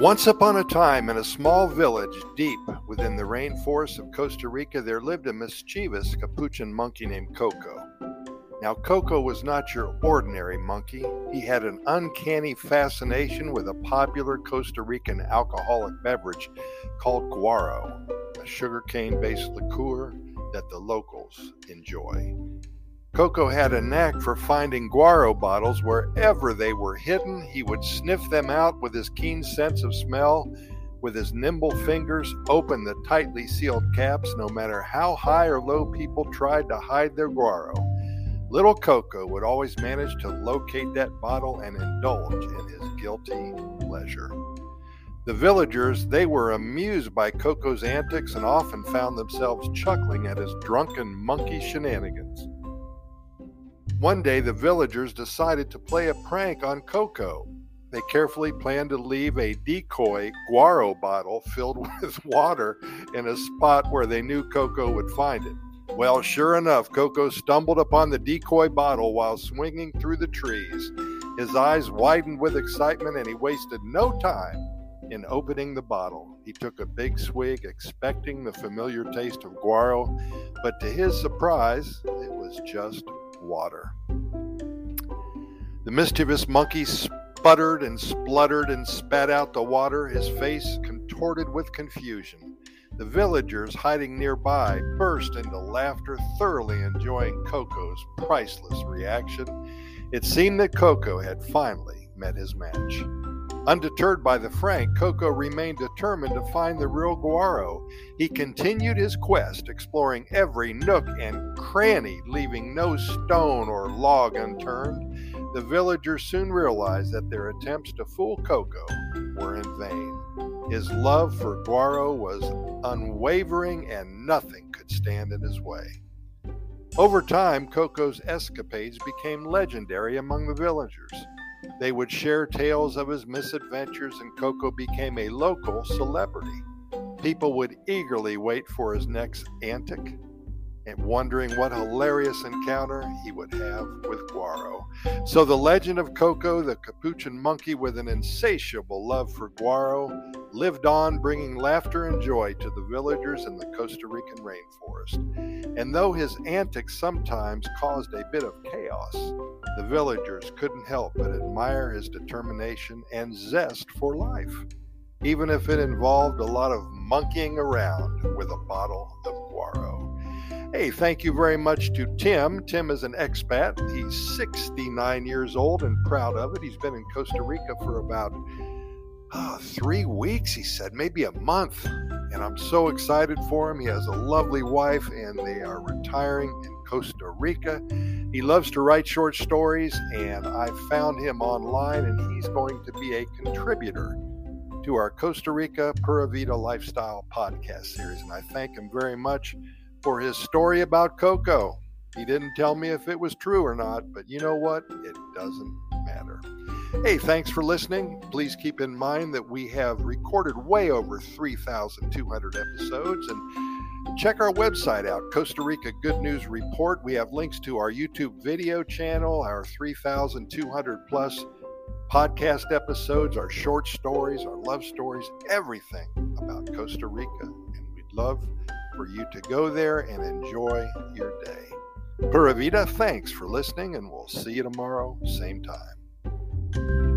Once upon a time, in a small village deep within the rainforests of Costa Rica, there lived a mischievous capuchin monkey named Coco. Now, Coco was not your ordinary monkey. He had an uncanny fascination with a popular Costa Rican alcoholic beverage called guaro, a sugarcane based liqueur that the locals enjoy. Coco had a knack for finding guaro bottles wherever they were hidden. He would sniff them out with his keen sense of smell. With his nimble fingers, open the tightly sealed caps, no matter how high or low people tried to hide their guaro. Little Coco would always manage to locate that bottle and indulge in his guilty pleasure. The villagers, they were amused by Coco's antics and often found themselves chuckling at his drunken monkey shenanigans. One day, the villagers decided to play a prank on Coco. They carefully planned to leave a decoy guaro bottle filled with water in a spot where they knew Coco would find it. Well, sure enough, Coco stumbled upon the decoy bottle while swinging through the trees. His eyes widened with excitement and he wasted no time in opening the bottle. He took a big swig, expecting the familiar taste of guaro, but to his surprise, it was just water. The mischievous monkey sputtered and spluttered and spat out the water, his face contorted with confusion. The villagers hiding nearby burst into laughter, thoroughly enjoying Coco's priceless reaction. It seemed that Coco had finally met his match. Undeterred by the Frank, Coco remained determined to find the real Guaro. He continued his quest, exploring every nook and cranny, leaving no stone or log unturned. The villagers soon realized that their attempts to fool Coco were in vain. His love for Guaro was unwavering, and nothing could stand in his way. Over time, Coco's escapades became legendary among the villagers. They would share tales of his misadventures, and Coco became a local celebrity. People would eagerly wait for his next antic and wondering what hilarious encounter he would have with Guaro. So, the legend of Coco, the capuchin monkey with an insatiable love for Guaro, lived on, bringing laughter and joy to the villagers in the Costa Rican rainforest. And though his antics sometimes caused a bit of chaos, the villagers couldn't help but admire his determination and zest for life, even if it involved a lot of monkeying around with a bottle of Guaro. Hey, thank you very much to Tim. Tim is an expat. He's 69 years old and proud of it. He's been in Costa Rica for about oh, three weeks, he said, maybe a month. And I'm so excited for him. He has a lovely wife and they are retiring in Costa Rica. He loves to write short stories, and I found him online, and he's going to be a contributor to our Costa Rica Pura Vida Lifestyle podcast series. And I thank him very much for his story about Coco. He didn't tell me if it was true or not, but you know what? It doesn't matter. Hey, thanks for listening. Please keep in mind that we have recorded way over 3,200 episodes and check our website out, Costa Rica Good News Report. We have links to our YouTube video channel, our 3,200 plus podcast episodes, our short stories, our love stories, everything about Costa Rica. And we'd love for you to go there and enjoy your day. Pura Vida, thanks for listening, and we'll see you tomorrow, same time.